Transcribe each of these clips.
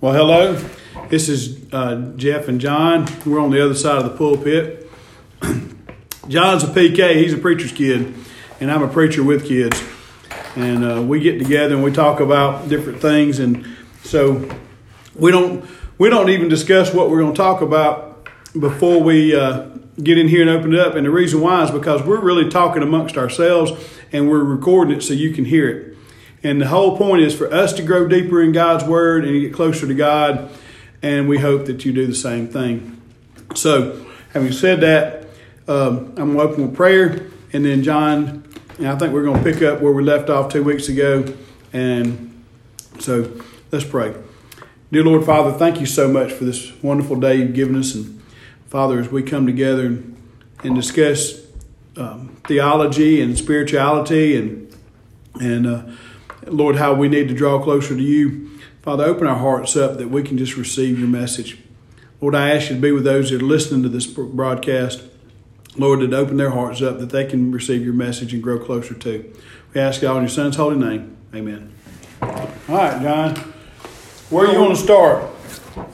Well, hello. This is uh, Jeff and John. We're on the other side of the pulpit. John's a PK. He's a preacher's kid, and I'm a preacher with kids. And uh, we get together and we talk about different things. And so we don't we don't even discuss what we're going to talk about before we uh, get in here and open it up. And the reason why is because we're really talking amongst ourselves, and we're recording it so you can hear it. And the whole point is for us to grow deeper in God's Word and get closer to God. And we hope that you do the same thing. So, having said that, um, I'm going to open with prayer. And then, John, and I think we're going to pick up where we left off two weeks ago. And so, let's pray. Dear Lord, Father, thank you so much for this wonderful day you've given us. And, Father, as we come together and, and discuss um, theology and spirituality and, and, uh, Lord, how we need to draw closer to you. Father, open our hearts up that we can just receive your message. Lord, I ask you to be with those that are listening to this broadcast. Lord, that open their hearts up that they can receive your message and grow closer to. We ask all in your son's holy name. Amen. All right, John. Where you want to start?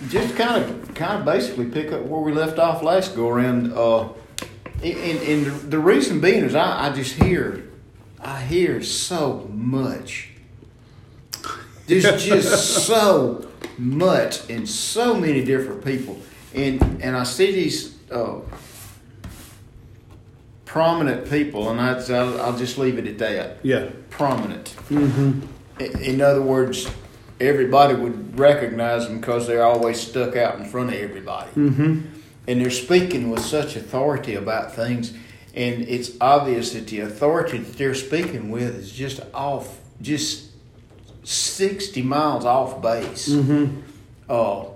Just kind of, kind of basically pick up where we left off last go around. Uh, and, and the reason being is I, I just hear, I hear so much there's just so much and so many different people, and and I see these uh, prominent people, and I, I'll, I'll, just leave it at that. Yeah, prominent. Mm-hmm. In, in other words, everybody would recognize them because they're always stuck out in front of everybody, mm-hmm. and they're speaking with such authority about things. And it's obvious that the authority that they're speaking with is just off, just 60 miles off base. Mm-hmm. Uh,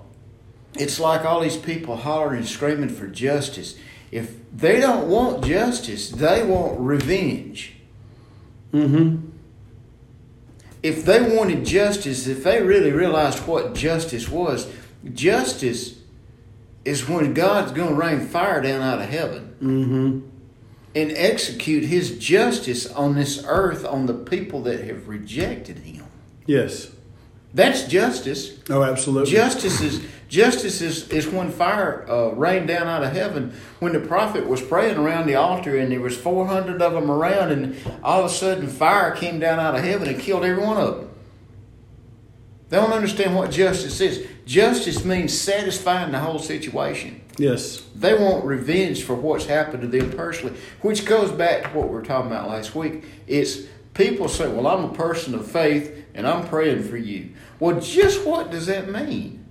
it's like all these people hollering and screaming for justice. If they don't want justice, they want revenge. Mm-hmm. If they wanted justice, if they really realized what justice was, justice is when God's going to rain fire down out of heaven mm-hmm. and execute His justice on this earth on the people that have rejected Him. Yes. That's justice. Oh, absolutely. Justice is justice is, is when fire uh, rained down out of heaven. When the prophet was praying around the altar, and there was four hundred of them around, and all of a sudden fire came down out of heaven and killed every one of them. They don't understand what justice is. Justice means satisfying the whole situation. Yes. They want revenge for what's happened to them personally, which goes back to what we were talking about last week. It's people say, "Well, I'm a person of faith." And I'm praying for you. Well, just what does that mean?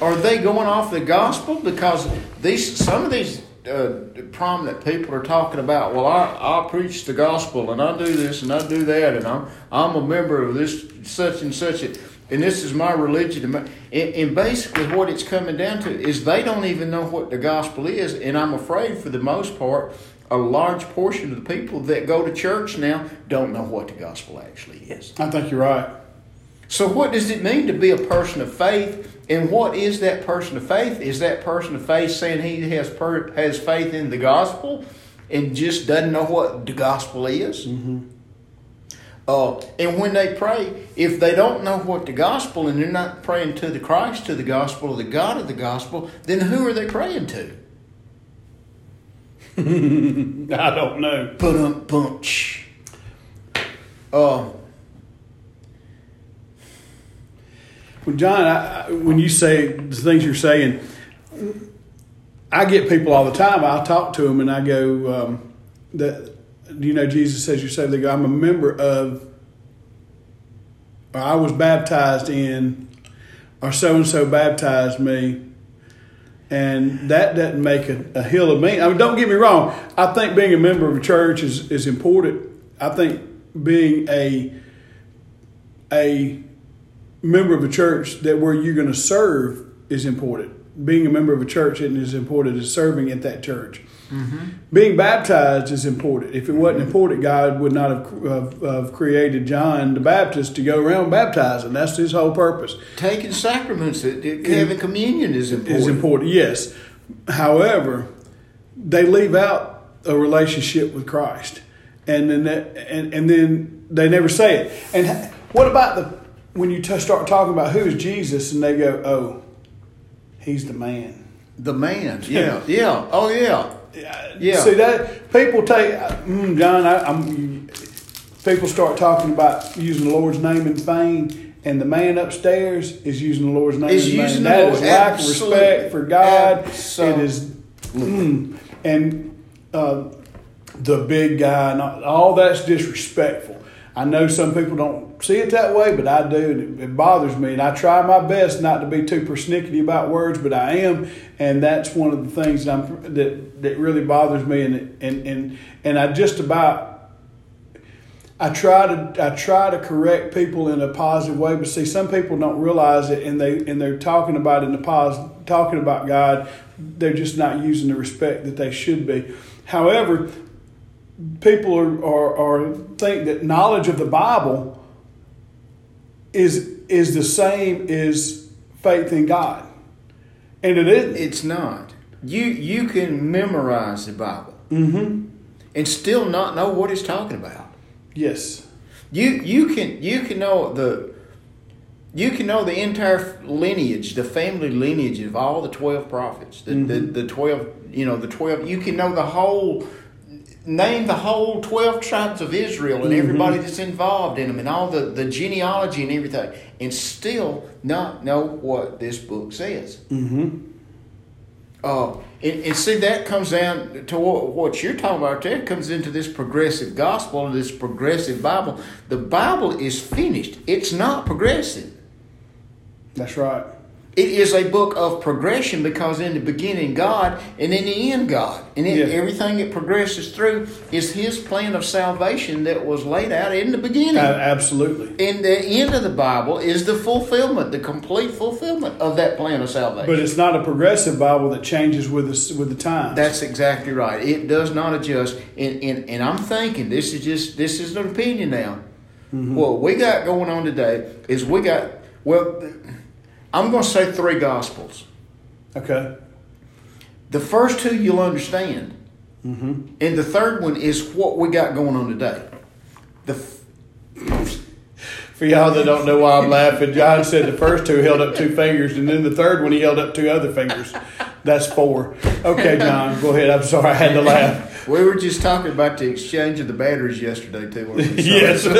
Are they going off the gospel? Because these some of these uh, prominent people are talking about, well, I, I preach the gospel and I do this and I do that and I'm, I'm a member of this such and such, and this is my religion. And, and basically, what it's coming down to is they don't even know what the gospel is, and I'm afraid for the most part, a large portion of the people that go to church now don't know what the gospel actually is. I think you're right. So, what does it mean to be a person of faith? And what is that person of faith? Is that person of faith saying he has per, has faith in the gospel and just doesn't know what the gospel is? Mm-hmm. Uh, and when they pray, if they don't know what the gospel and they're not praying to the Christ, to the gospel, or the God of the gospel, then who are they praying to? I don't know. But bunch. Uh, well, John, I, when you say the things you're saying, I get people all the time. I talk to them and I go, um, "That do you know Jesus says you're saved?" They go, "I'm a member of." Or I was baptized in, or so and so baptized me and that doesn't make a, a, hill of me. I mean, don't get me wrong. I think being a member of a church is, is important. I think being a a member of a church that where you're going to serve is important. Being a member of a church isn't as important as serving at that church. Mm-hmm. Being baptized is important. If it wasn't important, God would not have, have, have, created John the Baptist to go around baptizing. That's his whole purpose. Taking sacraments, having communion is important. Is important, yes. However, they leave out a relationship with Christ, and then that, and and then they never say it. And what about the when you t- start talking about who is Jesus, and they go, "Oh, he's the man." The man. Yeah. yeah. Oh yeah. Yeah. See that people take mm, John. I, I'm. People start talking about using the Lord's name in vain, and the man upstairs is using the Lord's name Is using the That Lord- is lack of respect for God. It Absolutely. is, mm, and uh, the big guy, and all that's disrespectful. I know some people don't see it that way, but I do, and it, it bothers me. And I try my best not to be too persnickety about words, but I am, and that's one of the things that that that really bothers me. And and and and I just about I try to I try to correct people in a positive way, but see, some people don't realize it, and they and they're talking about in the positive, talking about God. They're just not using the respect that they should be. However, people are, are, are think that knowledge of the Bible is is the same as faith in God, and it isn't. It's not. You you can memorize the Bible Mm-hmm. and still not know what it's talking about. Yes. You you can you can know the you can know the entire lineage, the family lineage of all the twelve prophets, the, the, the twelve you know the twelve. You can know the whole name the whole twelve tribes of Israel and everybody that's involved in them and all the, the genealogy and everything, and still not know what this book says. Mm-hmm. Uh, and, and see, that comes down to what, what you're talking about there. It comes into this progressive gospel and this progressive Bible. The Bible is finished, it's not progressive. That's right. It is a book of progression because in the beginning God and in the end God. And Yeah. everything it progresses through is His plan of salvation that was laid out in the beginning. A- absolutely. and the end of the Bible is the fulfillment, the complete fulfillment of that plan of salvation. But it's not a progressive Bible that changes with the with the times. That's exactly right. It does not adjust. And, and, and I'm thinking this is just this is an opinion now. Mm-hmm. What we got going on today is we got well I'm going to say three gospels. okay. The first two you'll understand. Mm-hmm. And the third one is what we got going on today. The f- For y'all that don't know why I'm laughing, John said the first two held up two fingers, and then the third one he held up two other fingers. That's four. Okay, John, go ahead. I'm sorry, I had to laugh. We were just talking about the exchange of the batteries yesterday too. weren't we? Yes. All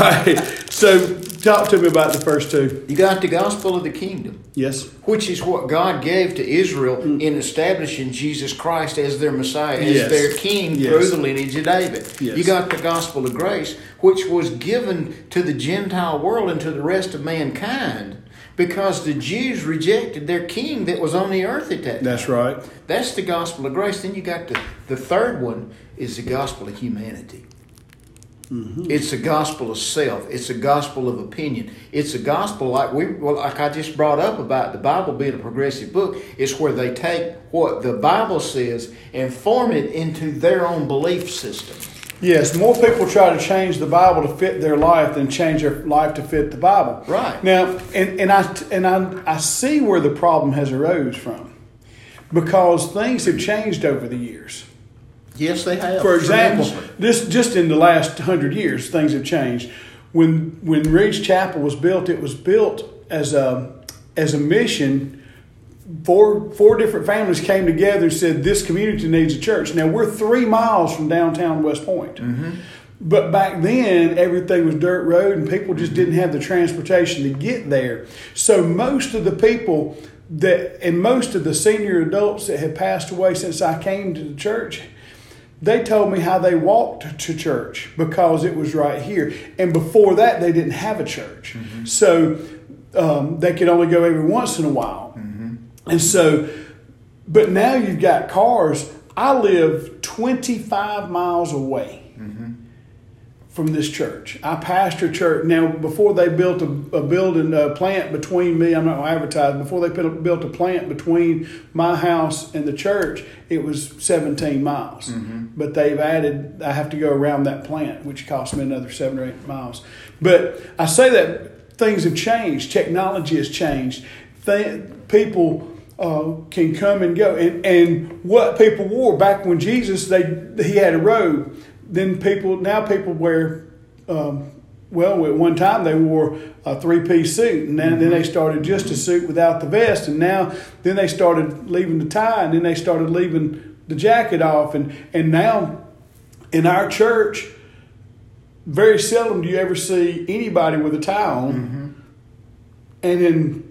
right. So, talk to me about the first two. You got the gospel of the kingdom. Yes. which is what God gave to Israel mm. in establishing Jesus Christ as their Messiah, as Yes. their King Yes. through the lineage of David. Yes. You got the gospel of grace, which was given to the Gentile world and to the rest of mankind because the Jews rejected their king that was on the earth at that time. That's right. That's the gospel of grace. Then you got the, the third one is the gospel of humanity. Mm-hmm. It's a gospel of self. It's a gospel of opinion. It's a gospel like we well, like I just brought up about the Bible being a progressive book. It's where they take what the Bible says and form it into their own belief system. Yes, more people try to change the Bible to fit their life than change their life to fit the Bible. Right. Now, and, and I and I, I see where the problem has arose from, because things have changed over the years. Yes, they have. For example, this just in the last hundred years, things have changed. When when Reed's Chapel was built, it was built as a as a mission. Four four different families came together and said, "This community needs a church." Now we're three miles from downtown West Point. But back then, everything was dirt road, and people just didn't have the transportation to get there. So most of the people that, and most of the senior adults that had passed away since I came to the church, they told me how they walked to church because it was right here. And before that, they didn't have a church. So um, they could only go every once in a while. And so, but now you've got cars. I live 25 miles away from this church. I pastor church. Now, before they built a, a building, a plant between me, I'm not going to advertise, before they built a plant between my house and the church, it was 17 miles. Mm-hmm. But they've added, I have to go around that plant, which cost me another seven or eight miles. But I say that things have changed, technology has changed. Th- people uh, can come and go. And, and what people wore back when Jesus, they he had a robe. Then people now people wear um, well, at one time they wore a three piece suit, and then, then they started just a suit without the vest, and now then they started leaving the tie, and then they started leaving the jacket off, and and now in our church, very seldom do you ever see anybody with a tie on, and then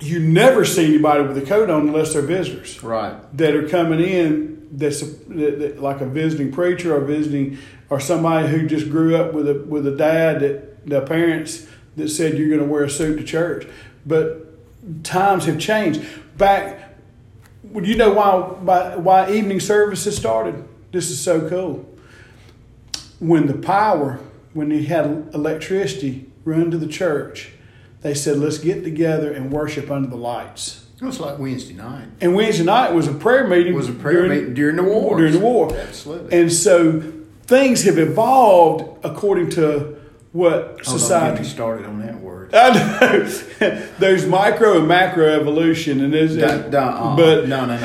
you never see anybody with a coat on unless they're visitors. Right. that are coming in that's a, that, that, like a visiting preacher or visiting or somebody who just grew up with a with a dad that the parents that said you're going to wear a suit to church. But times have changed. Back would you know why why, why evening services started? This is so cool. When the power when they had electricity run to the church they said let's get together and worship under the lights It was like Wednesday night. and Wednesday night was a prayer meeting. It was a prayer during, meeting during the war. During the war. Absolutely. And so things have evolved according to what society. started on that word. I know. There's micro and macro evolution, and there's Da- da- uh, but no, no, no.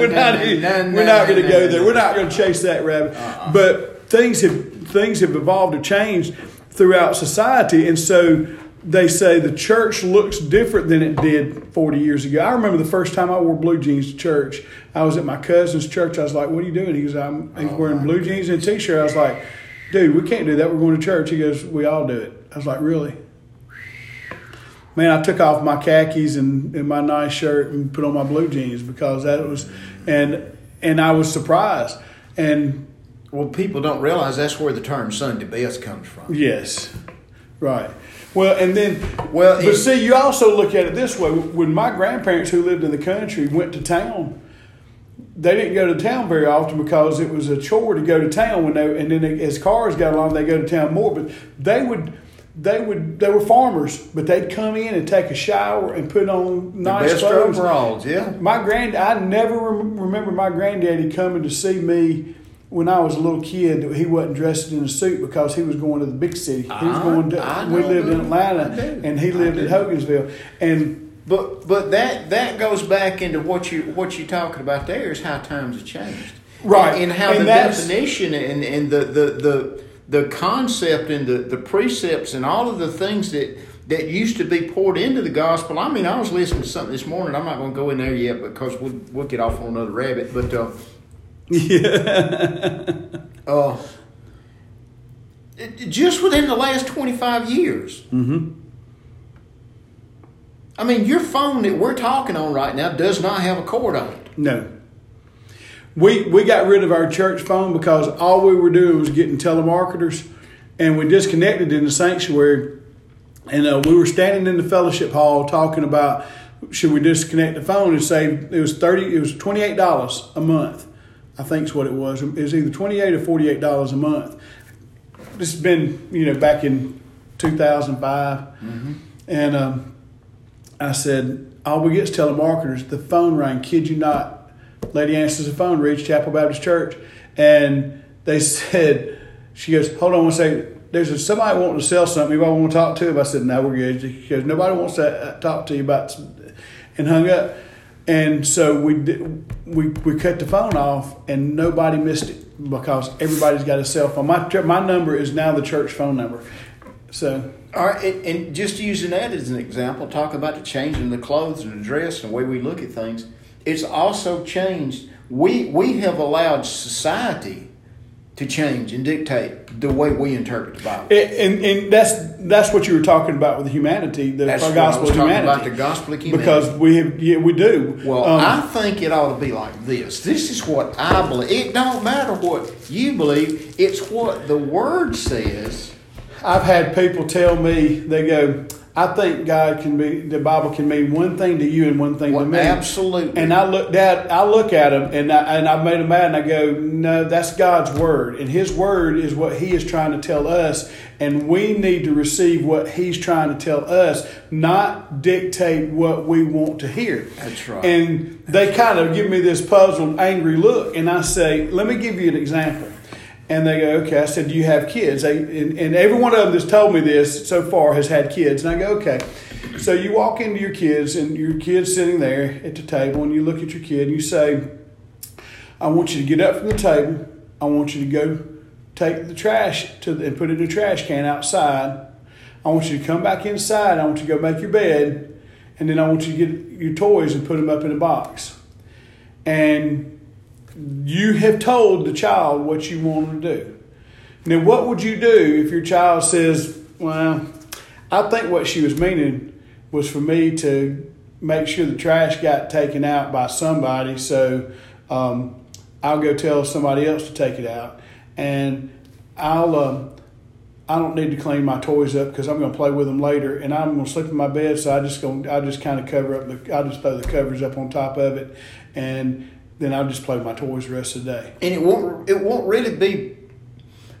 We're not no, no, no, we're not going to go there. We're not going to chase that rabbit. Uh-uh. But things have things have evolved or changed throughout society, and so they say the church looks different than it did 40 years ago. I remember the first time I wore blue jeans to church. I was at my cousin's church. I was like, "What are you doing?" He goes, "I'm he's Oh, wearing blue jeans and a t-shirt." I was like, "Dude, we can't do that. We're going to church." He goes, "We all do it." I was like, "Really?" Man, I took off my khakis and, and my nice shirt and put on my blue jeans because that was, and and I was surprised. And Well, people don't realize that's where the term Sunday best comes from. yes, right. Well, and then Well, but it- see, you also look at it this way: when my grandparents who lived in the country went to town, they didn't go to town very often because it was a chore to go to town when they and then they, as cars got along, they go to town more. But they would. They would. They were farmers, but they'd come in and take a shower and put on nice clothes. overalls, yeah. My grand, I never rem- remember my granddaddy coming to see me when I was a little kid. He wasn't dressed in a suit because he was going to the big city. He was going to. I we lived in. Atlanta, and he lived in. Hogansville. And But but that that goes back into what you what you're talking about there is how times have changed, Right. And, and how And the definition and, and the, the the the concept and the, the precepts and all of the things that that used to be poured into the gospel. I mean, I was listening to something this morning. I'm not going to go in there yet because we'll we'll get off on another rabbit. But uh, yeah, uh, just within the last 25 years. mm-hmm. I mean, your phone that we're talking on right now does not have a cord on it. no. We we got rid of our church phone because all we were doing was getting telemarketers, and we disconnected in the sanctuary. And uh, we were standing in the fellowship hall talking about should we disconnect the phone and save it was thirty it was twenty eight dollars a month, I think is what it was. It was either twenty eight or forty eight dollars a month. This has been you know back in two thousand five, and um, I said all we get is telemarketers. The phone rang, kid you not. Lady answers the phone, Reed's Chapel Baptist Church, and they said, she goes, hold on one second. There's a, somebody wanting to sell something. Anybody want to talk to him? I said, no, we're good. She goes, nobody wants to uh, talk to you about, some-" and hung up. And so we did, we we cut the phone off, and nobody missed it because everybody's got a cell phone. My my number is now the church phone number. So All right, and, just using that as an example, talk about the change in the clothes and the dress and the way we look at things. It's also changed. We we have allowed society to change and dictate the way we interpret the Bible. And, and, and that's that's what you were talking about with humanity, the That's gospel was of talking humanity. about, the gospel of humanity. because we have, yeah, we do. Well, Um, I think it ought to be like this. This is what I believe. It don't matter what you believe. It's what the Word says. I've had people tell me they go, I think God can be the Bible can mean one thing to you and one thing Well, to me. absolutely. And I looked at I look at him and I, and I made him mad and I go, no, that's God's word, and His word is what He is trying to tell us, and we need to receive what He's trying to tell us, not dictate what we want to hear. That's right. And they kind of give me this puzzled, angry look, and I say, let me give you an example. And they go, okay. I said, do you have kids? They, and, and every one of them that's told me this so far has had kids. And I go, okay. So you walk into your kids, and your kid's sitting there at the table, and you look at your kid, and you say, I want you to get up from the table. I want you to go take the trash to the, and put it in a trash can outside. I want you to come back inside. I want you to go make your bed, and then I want you to get your toys and put them up in a box. And you have told the child what you want to do. Now, what would you do if your child says, "Well, I think what she was meaning was for me to make sure the trash got taken out by somebody, so um, I'll go tell somebody else to take it out, and I'll." Um, I don't need to clean my toys up because I'm going to play with them later, and I'm going to sleep in my bed. So I just go, I just kind of cover up the, I just throw the covers up on top of it, and then I'll just play with my toys the rest of the day. And it won't it won't really be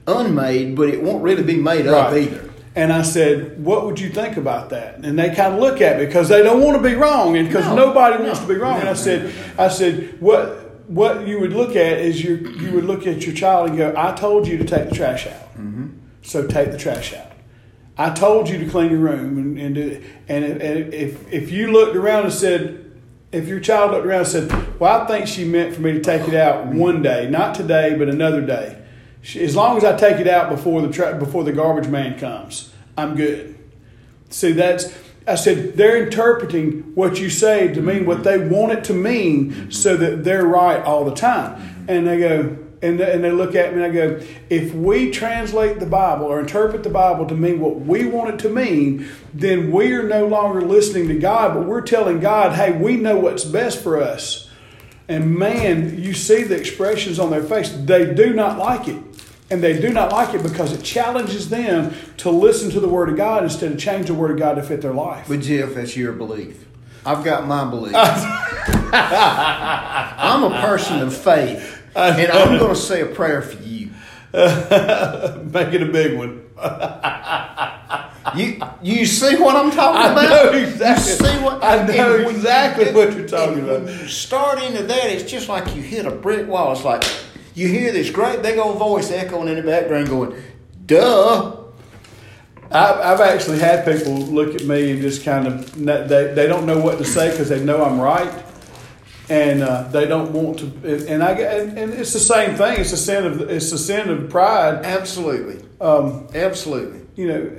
unmade, but it won't really be made up either. And I said, "What would you think about that?" And they kind of look at me because they don't want to be wrong, and because No, nobody no, wants to be wrong. no, and I said, "I said what." What you would look at is you you would look at your child and go, "I told you to take the trash out, Mm-hmm. so take the trash out. I told you to clean your room and, and do it. And if, and if if you looked around and said, if your child looked around and said, "Well, I think she meant for me to take it out one day, not today, but another day," she, as long as I take it out before the tra- before the garbage man comes, I'm good. See, that's I said they're interpreting what you say to mean what they want it to mean, so that they're right all the time. And they go, and they, and they look at me and I go, if we translate the Bible or interpret the Bible to mean what we want it to mean, then we are no longer listening to God, but we're telling God, hey, we know what's best for us. And man, you see the expressions on their face. They do not like it. And they do not like it because it challenges them to listen to the Word of God instead of change the Word of God to fit their life. But Jeff, that's your belief. I've got my belief. I'm a person of faith, and I'm going to say a prayer for you. Make it a big one. You you see what I'm talking I about? know exactly. You see what I know exactly what you're talking about. When you start into that, it's just like you hit a brick wall. It's like you hear this great big old voice echoing in the background, going, "Duh." I, I've actually had people look at me and just kind of they, they don't know what to say because they know I'm right, and uh, they don't want to. And I and, and it's the same thing. It's a sin of it's a sin of pride. Absolutely, Um, absolutely. you know,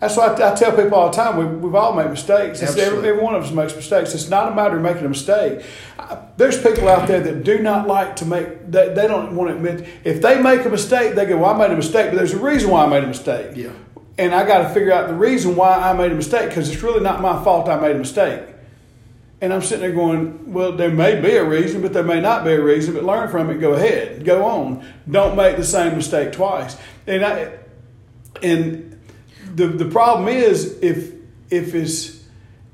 that's why I, I tell people all the time. We, we've all made mistakes. Every, every one of us makes mistakes. It's not a matter of making a mistake. I, there's people out there that do not like to make. They, they don't want to admit if they make a mistake. They go, "Well, I made a mistake," but there's a reason why I made a mistake. Yeah. And I got to figure out the reason why I made a mistake because it's really not my fault I made a mistake. And I'm sitting there going, well, there may be a reason, but there may not be a reason. But learn from it. Go ahead. Go on. Don't make the same mistake twice. And I, and the the problem is if if it's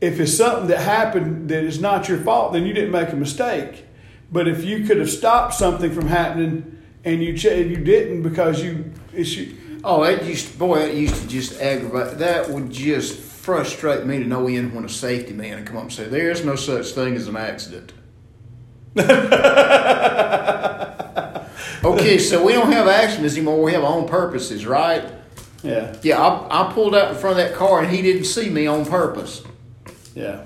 if it's something that happened that is not your fault, then you didn't make a mistake. But if you could have stopped something from happening and you ch- you didn't because you Oh, that used boy, that used to just aggravate. That would just frustrate me to no end when a safety man would come up and say, "There is no such thing as an accident." okay, so we don't have accidents anymore. We have on purposes, right? yeah Yeah, I, I pulled out in front of that car and he didn't see me on purpose, yeah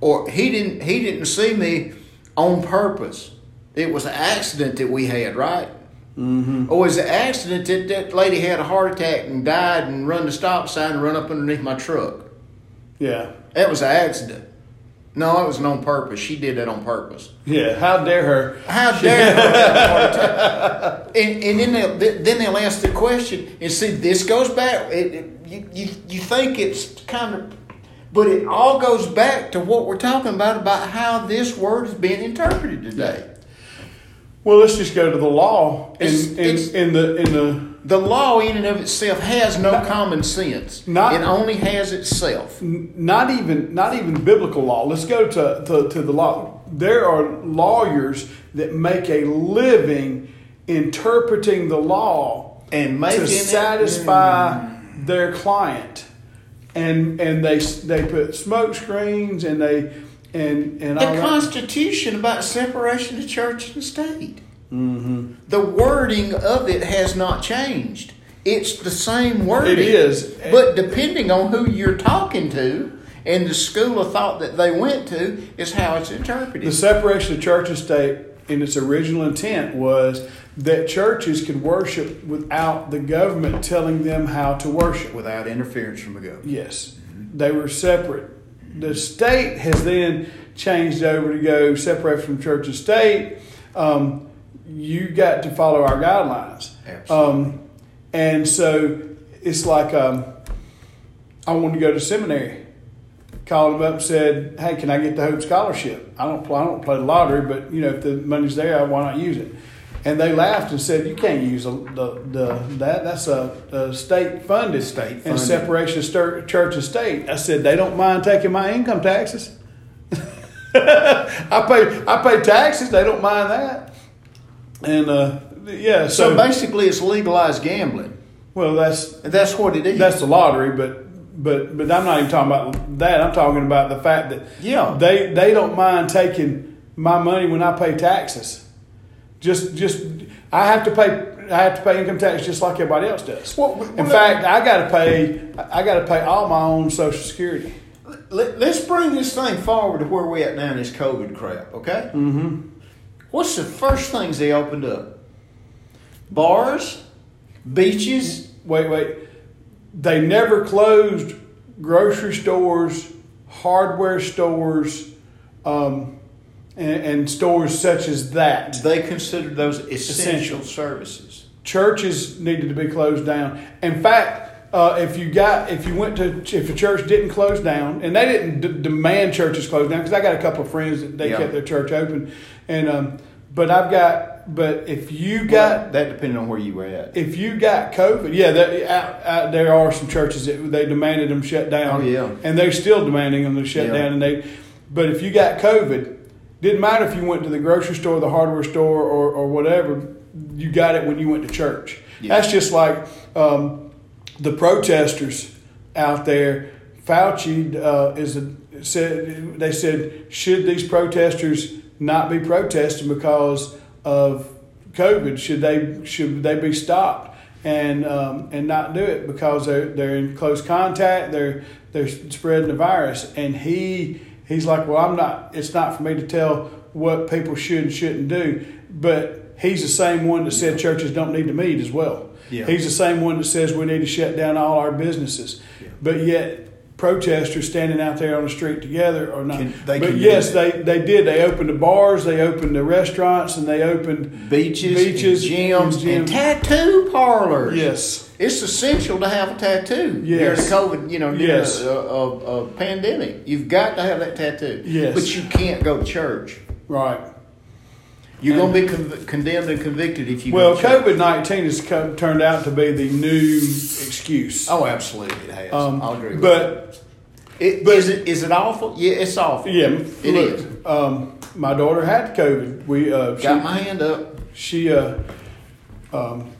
or he didn't he didn't see me on purpose. It was an accident that we had, right? Mm-hmm. Or was it an accident that that lady had a heart attack and died and run the stop sign and run up underneath my truck? yeah That was an accident. No, it was on purpose. She did that on purpose. yeah. How dare her? How dare her have a heart attack? And, and then they'll then they'll ask the question and see this goes back. It, it, you, you you think it's kind of, but it all goes back to what we're talking about about how this word is being interpreted today. Well, let's just go to the law in It's- in, it's- in the in the The law in and of itself has no common sense. Not- it only has itself. not even not even biblical law. Let's go to, to, to the law. There are lawyers that make a living interpreting the law And making to it- satisfy mm. their client, and and they they put smoke screens and they and and The that. Constitution about separation of church and state. Mm-hmm. The wording of it has not changed. It's the same wording. It is. But depending on who you're talking to and the school of thought that they went to is how it's interpreted. The separation of church and state, in its original intent, was that churches could worship without the government telling them how to worship. Without interference from the government. Yes, they were separate. The state has then changed over to go separate from church and state. Um, you got to follow our guidelines. Absolutely. Um, and so it's like um, I wanted to go to seminary. Called them up and said, "Hey, can I get the Hope Scholarship? I don't, play, I don't play the lottery, but you know, if the money's there, why not use it?" And they laughed and said, "You can't use the, the, the that. That's a, a state funded State and funded. separation of stir- church and state." I said, "They don't mind taking my income taxes. I pay I pay taxes. They don't mind that." And uh, yeah, So so, basically, it's legalized gambling. well, that's That's what it is. that's the lottery, but but but I'm not even talking about that. I'm talking about the fact that Yeah. they they don't mind taking my money when I pay taxes. Just just I have to pay I have to pay income tax just like everybody else does. Well, well, In fact, I got to pay I got to pay all my own Social Security. Let, let's bring this thing forward to where we're at now in this COVID crap, okay? Mm-hmm. What's the first things they opened up? Bars, beaches. Wait wait, they never closed grocery stores, hardware stores, um, and, and stores such as that. They considered those essential, Essential. services. churches needed to be closed down. In fact, uh, if you got if you went to if a church didn't close down, and they didn't d- demand churches close down because I got a couple of friends that they Yeah. kept their church open, and um, but I've got but if you Well, got that depending on where you were at. if you got COVID, yeah, that, out, out, there are some churches that they demanded them shut down. Oh, yeah. and they're still demanding them to shut Yeah. down. And they, but if you got COVID, didn't matter if you went to the grocery store, the hardware store, or, or whatever. You got it when you went to church. Yeah. That's just like um, the protesters out there. Fauci uh, is a, said they said should these protesters not be protesting because of COVID? Should they should they be stopped and um, and not do it because they're they're in close contact? They're they're spreading the virus. And he he's like, well, I'm not. It's not for me to tell what people should and shouldn't do. But he's the same one that said churches don't need to meet as well. Yeah. He's the same one that says we need to shut down all our businesses. Yeah. But yet protesters standing out there on the street together or not. Can- but yes, they, they did. They opened the bars, they opened the restaurants, and they opened Beaches, beaches, gyms, and and tattoo parlors. Yes. It's essential to have a tattoo Yes. during COVID, you know, during Yes. a, a, a, pandemic. You've got to have that tattoo. Yes. But you can't go to church. Right. You're going to be con- condemned and convicted if you Well, go to church. COVID nineteen has come, turned out to be the new excuse. Oh, absolutely, it has. Um, I'll agree with but that. It, but- is it is it awful? Yeah, it's awful. yeah, It look, is. Um, my daughter had COVID. We uh, she, Got my hand up. she uh, um,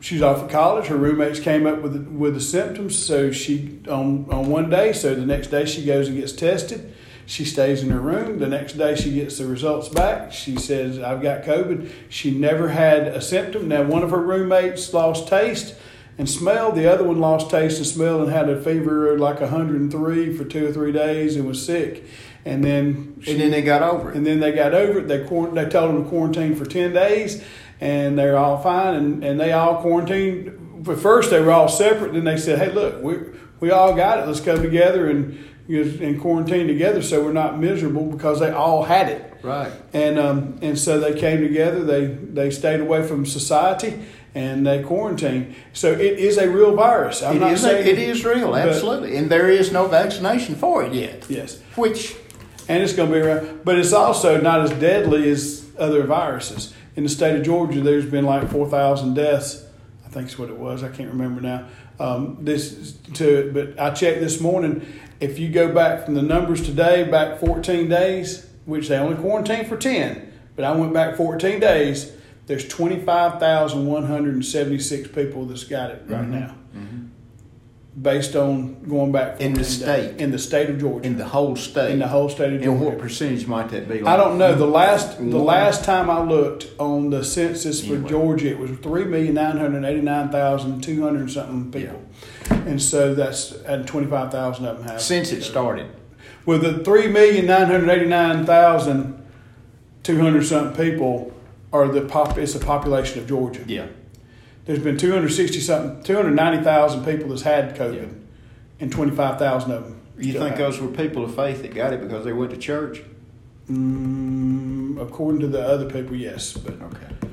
she's off of college. Her roommates came up with the, with the symptoms, so she on on one day. So the next day she goes and gets tested. She stays in her room. The next day she gets the results back. She says, "I've got COVID." She never had a symptom. Now one of her roommates lost taste and smell. The other one lost taste and smell and had a fever of like 103 for two or three days and was sick. And then she, And then they got over it. and then they got over it. They they told them to quarantine for ten days, and they're all fine. And, and they all quarantined. At first, they were all separate. Then they said, "Hey, look, we we all got it. Let's come together and you know, and quarantine together, so we're not miserable because they all had it." Right. And um, and so they came together. They they stayed away from society and they quarantined. So it is a real virus. I'm It not is, saying it is real, but- absolutely. And there is no vaccination for it yet. Yes. Which, and it's going to be around. But it's also not as deadly as other viruses. In the state of Georgia, there's been like four thousand deaths. I think is what it was. I can't remember now. Um, this to it, but I checked this morning. If you go back from the numbers today, back 14 days, which they only quarantined for 10, but I went back 14 days. There's 25,176 people that's got it right Mhm. now, based on going back 14 In the state. in the state of Georgia, in the whole state. in the whole state of Georgia. and what percentage might that be? I don't know. The last the last time I looked on the census for Anyway. Georgia, it was three million nine hundred eighty nine thousand two hundred something people, and so that's and twenty five thousand of them have. Since it started. With the three million nine hundred eighty nine thousand two hundred something people, are the pop. It's the population of Georgia. Yeah. There's been 260 something, 290,000 people that's had COVID, Yeah. and 25,000 of them. You think it. those were people of faith that got it because they went to church? Mm, according to the other people, yes, but Okay.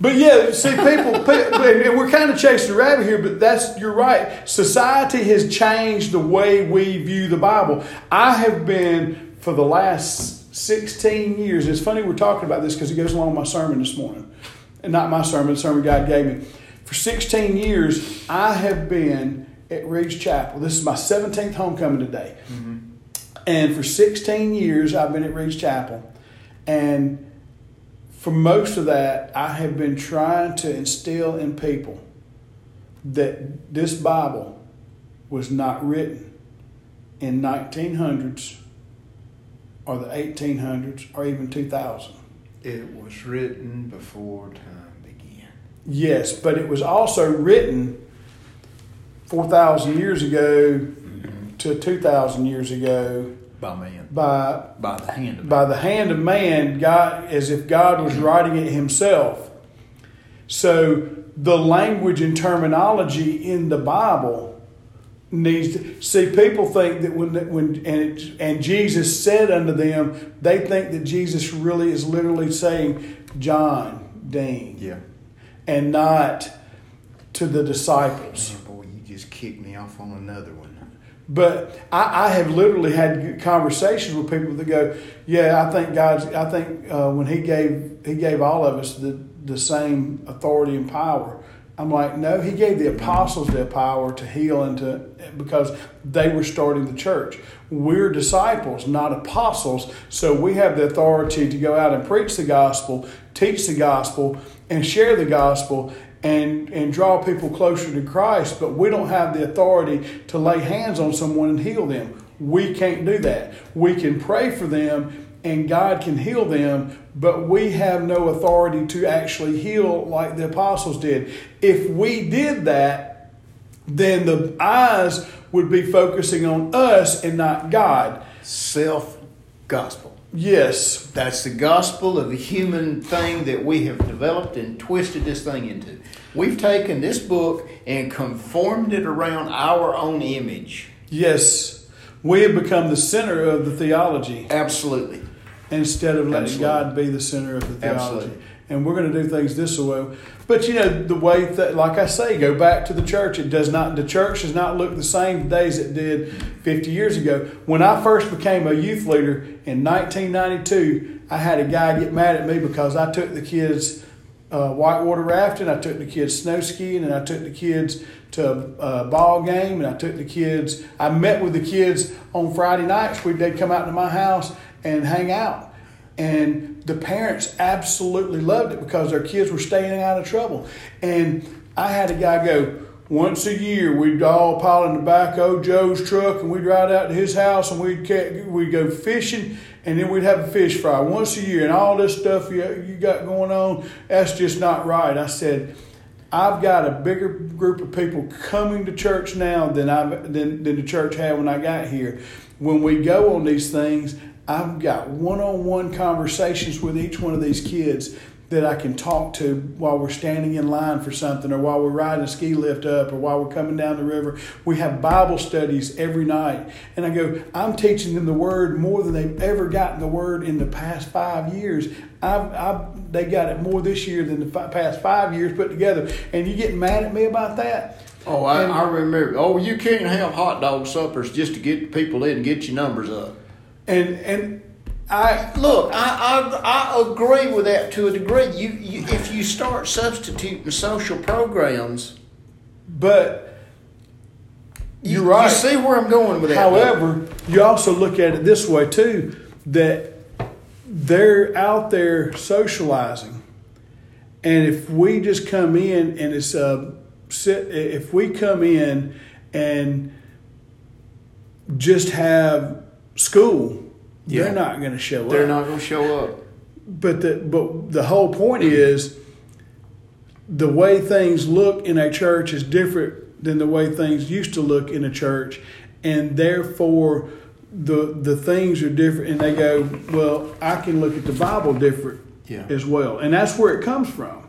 but yeah, see, people, people and we're kind of chasing the rabbit here, but that's you're right. Society has changed the way we view the Bible. I have been for the last 16 years. It's funny we're talking about this because it goes along with my sermon this morning, and not my sermon, the sermon God gave me. For 16 years, I have been at Reed's Chapel. This is my 17th homecoming today. Mm-hmm. And for 16 years, I've been at Reed's Chapel. And for most of that, I have been trying to instill in people that this Bible was not written in 1900s or the 1800s or even 2000. It was written before time. Yes, but it was also written 4,000 years ago to 2,000 years ago By man. by By the hand of by the hand of man, God, as if God was writing it Himself. So the language and terminology in the Bible needs to see. People think that when when and it, and Jesus said unto them, they think that Jesus really is literally saying John Dean Yeah. And not to the disciples. Man, boy, you just kicked me off on another one. But I, I have literally had conversations with people that go, "Yeah, I think God's. I think uh, when He gave He gave all of us the the same authority and power." I'm like, no, He gave the apostles the power to heal and to because they were starting the church. We're disciples, not apostles, so we have the authority to go out and preach the gospel, teach the gospel, and share the gospel and and draw people closer to Christ, but we don't have the authority to lay hands on someone and heal them. We can't do that. We can pray for them and God can heal them, but we have no authority to actually heal like the apostles did. If we did that, then the eyes would be focusing on us and not God. Self gospel. Yes, That's the gospel of the human thing that we have developed and twisted this thing into. We've taken this book and conformed it around our own image. yes. We have become the center of the theology. Absolutely. instead of letting Absolutely. God be the center of the theology. Absolutely. And we're going to do things this way. But you know, the way that, like I say, go back to the church. It does not, the church does not look the same today as it did 50 years ago. When I first became a youth leader in 1992, I had a guy get mad at me because I took the kids uh, whitewater rafting, I took the kids snow skiing, and I took the kids to a ball game, and I took the kids. I met with the kids on Friday nights. We they'd come out to my house and hang out, and the parents absolutely loved it because their kids were staying out of trouble. And I had a guy go. Once a year, we'd all pile in the back of Joe's truck, and we'd ride out to his house, and we'd we'd go fishing, and then we'd have a fish fry once a year, and all this stuff you, you got going on, that's just not right. I said, I've got a bigger group of people coming to church now than I than, than the church had when I got here. When we go on these things, I've got one-on-one conversations with each one of these kids that I can talk to while we're standing in line for something, or while we're riding a ski lift up, or while we're coming down the river. We have Bible studies every night, and I go, I'm teaching them the Word more than they've ever gotten the Word in the past five years. I've, I've they got it more this year than the fi- past five years put together. And you getting mad at me about that? Oh, I, And- I remember. Oh, you can't have hot dog suppers just to get people in and get your numbers up. And and I Look, I, I, I agree with that to a degree. You, you if you start substituting social programs, but you, You're right. You see where I'm going with that. However, you also look at it this way too that they're out there socializing, and if we just come in and it's uh, sit, if we come in and just have school, Yeah. they're not going to show up. they're not going to show up. But the but the whole point is the way things look in a church is different than the way things used to look in a church, and therefore the the things are different. And they go, well, I can look at the Bible different Yeah. as well, and that's where it comes from.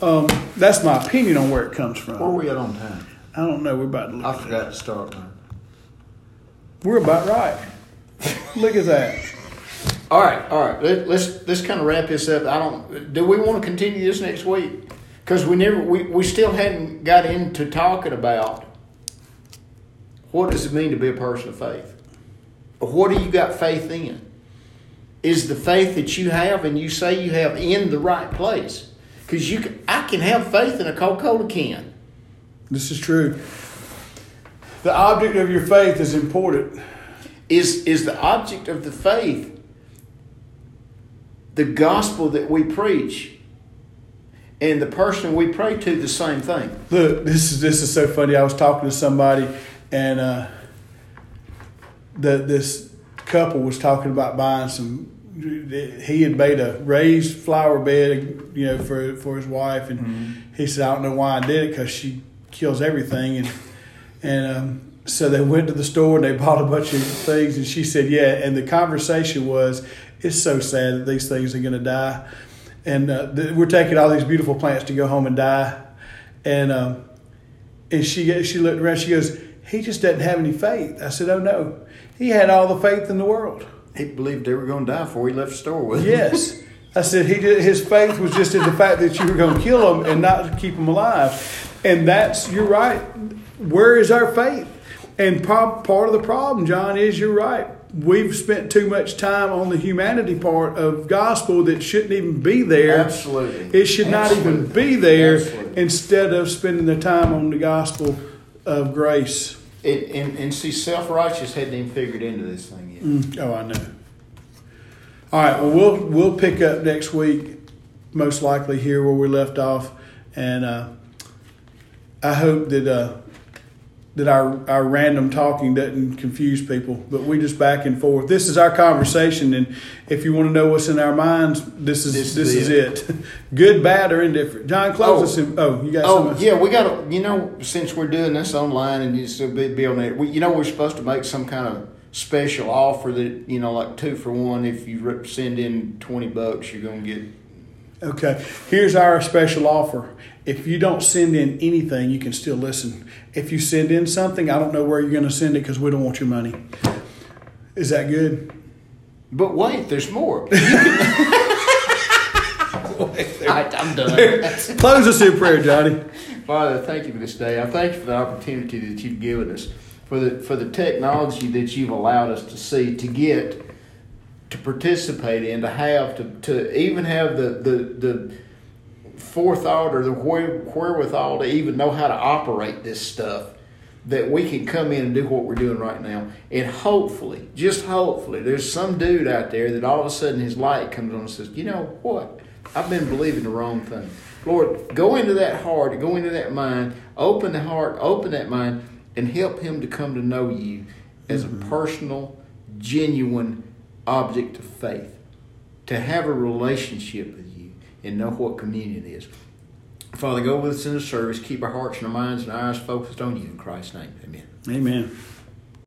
Um, that's my opinion on where it comes from. Where are we at on time? I don't know. We're about to look. I forgot to start mine. We're about right. look at that. All right, all right. Let, let's let's kind of wrap this up. I don't. Do we want to continue this next week? Because we never we, we still hadn't got into talking about what does it mean to be a person of faith. What do you got faith in? Is the faith that you have and you say you have in the right place? Because you can, I can have faith in a Coca Cola can. This is true. The object of your faith is important. Is is the object of the faith the gospel that we preach? and the person we pray to the same thing. Look, this is this is so funny. I was talking to somebody, and uh, the this couple was talking about buying some. He had made a raised flower bed, you know, for for his wife, and Mm-hmm. he said, "I don't know why I did it because she kills everything." And and um, so they went to the store and they bought a bunch of things, and she said, "Yeah." And the conversation was, "It's so sad that these things are going to die." and uh, th- we're taking all these beautiful plants to go home and die. And um, and she she looked around. She goes, "He just doesn't have any faith." I said, "Oh no, he had all the faith in the world." He believed they were going to die before he left the store with them. Yes, I said he did, his faith was just in the fact that you were going to kill him and not keep him alive. And that's you're right. Where is our faith? And part of the problem, John, is you're right. We've spent too much time on the humanity part of gospel that shouldn't even be there. Absolutely. It should not even be there Absolutely. instead of spending the time on the gospel of grace. And, and, and see, self righteous hadn't even figured into this thing yet. Mm, oh, I know. All right. Well, we'll we'll pick up next week, most likely here where we left off, and uh, I hope that uh, that our our random talking doesn't confuse people, but we just back and forth. This is our conversation, and if you want to know what's in our minds, this is This this, is is it. Good, bad, or indifferent. John, close Oh. us. In, oh, you got Oh yeah, we got to. You know, since we're doing this online and you still be, be on it, we, you know, we're supposed to make some kind of special offer that you know, like two for one. If you send in twenty bucks, you're gonna get. Okay, here's our special offer. If you don't send in anything, you can still listen. If you send in something, I don't know where you're going to send it because we don't want your money. Is that good? But wait, there's more. I, I'm done. Close us in prayer, Johnny. Father, thank you for this day. I thank you for the opportunity that you've given us, for the for the technology that you've allowed us to see, to get, to participate in, to have, to, to even have the the, the forethought or the where- wherewithal to even know how to operate this stuff. That we can come in and do what we're doing right now, and hopefully, just hopefully, there's some dude out there that all of a sudden his light comes on and says, "You know what? I've been believing the wrong thing." Lord, go into that heart, go into that mind, open the heart, open that mind, and help him to come to know you as a mm-hmm. personal, genuine object of faith, to have a relationship with you and know what communion is. Father, go with us in the service. Keep our hearts and our minds and our eyes focused on you in Christ's name. Amen. Amen.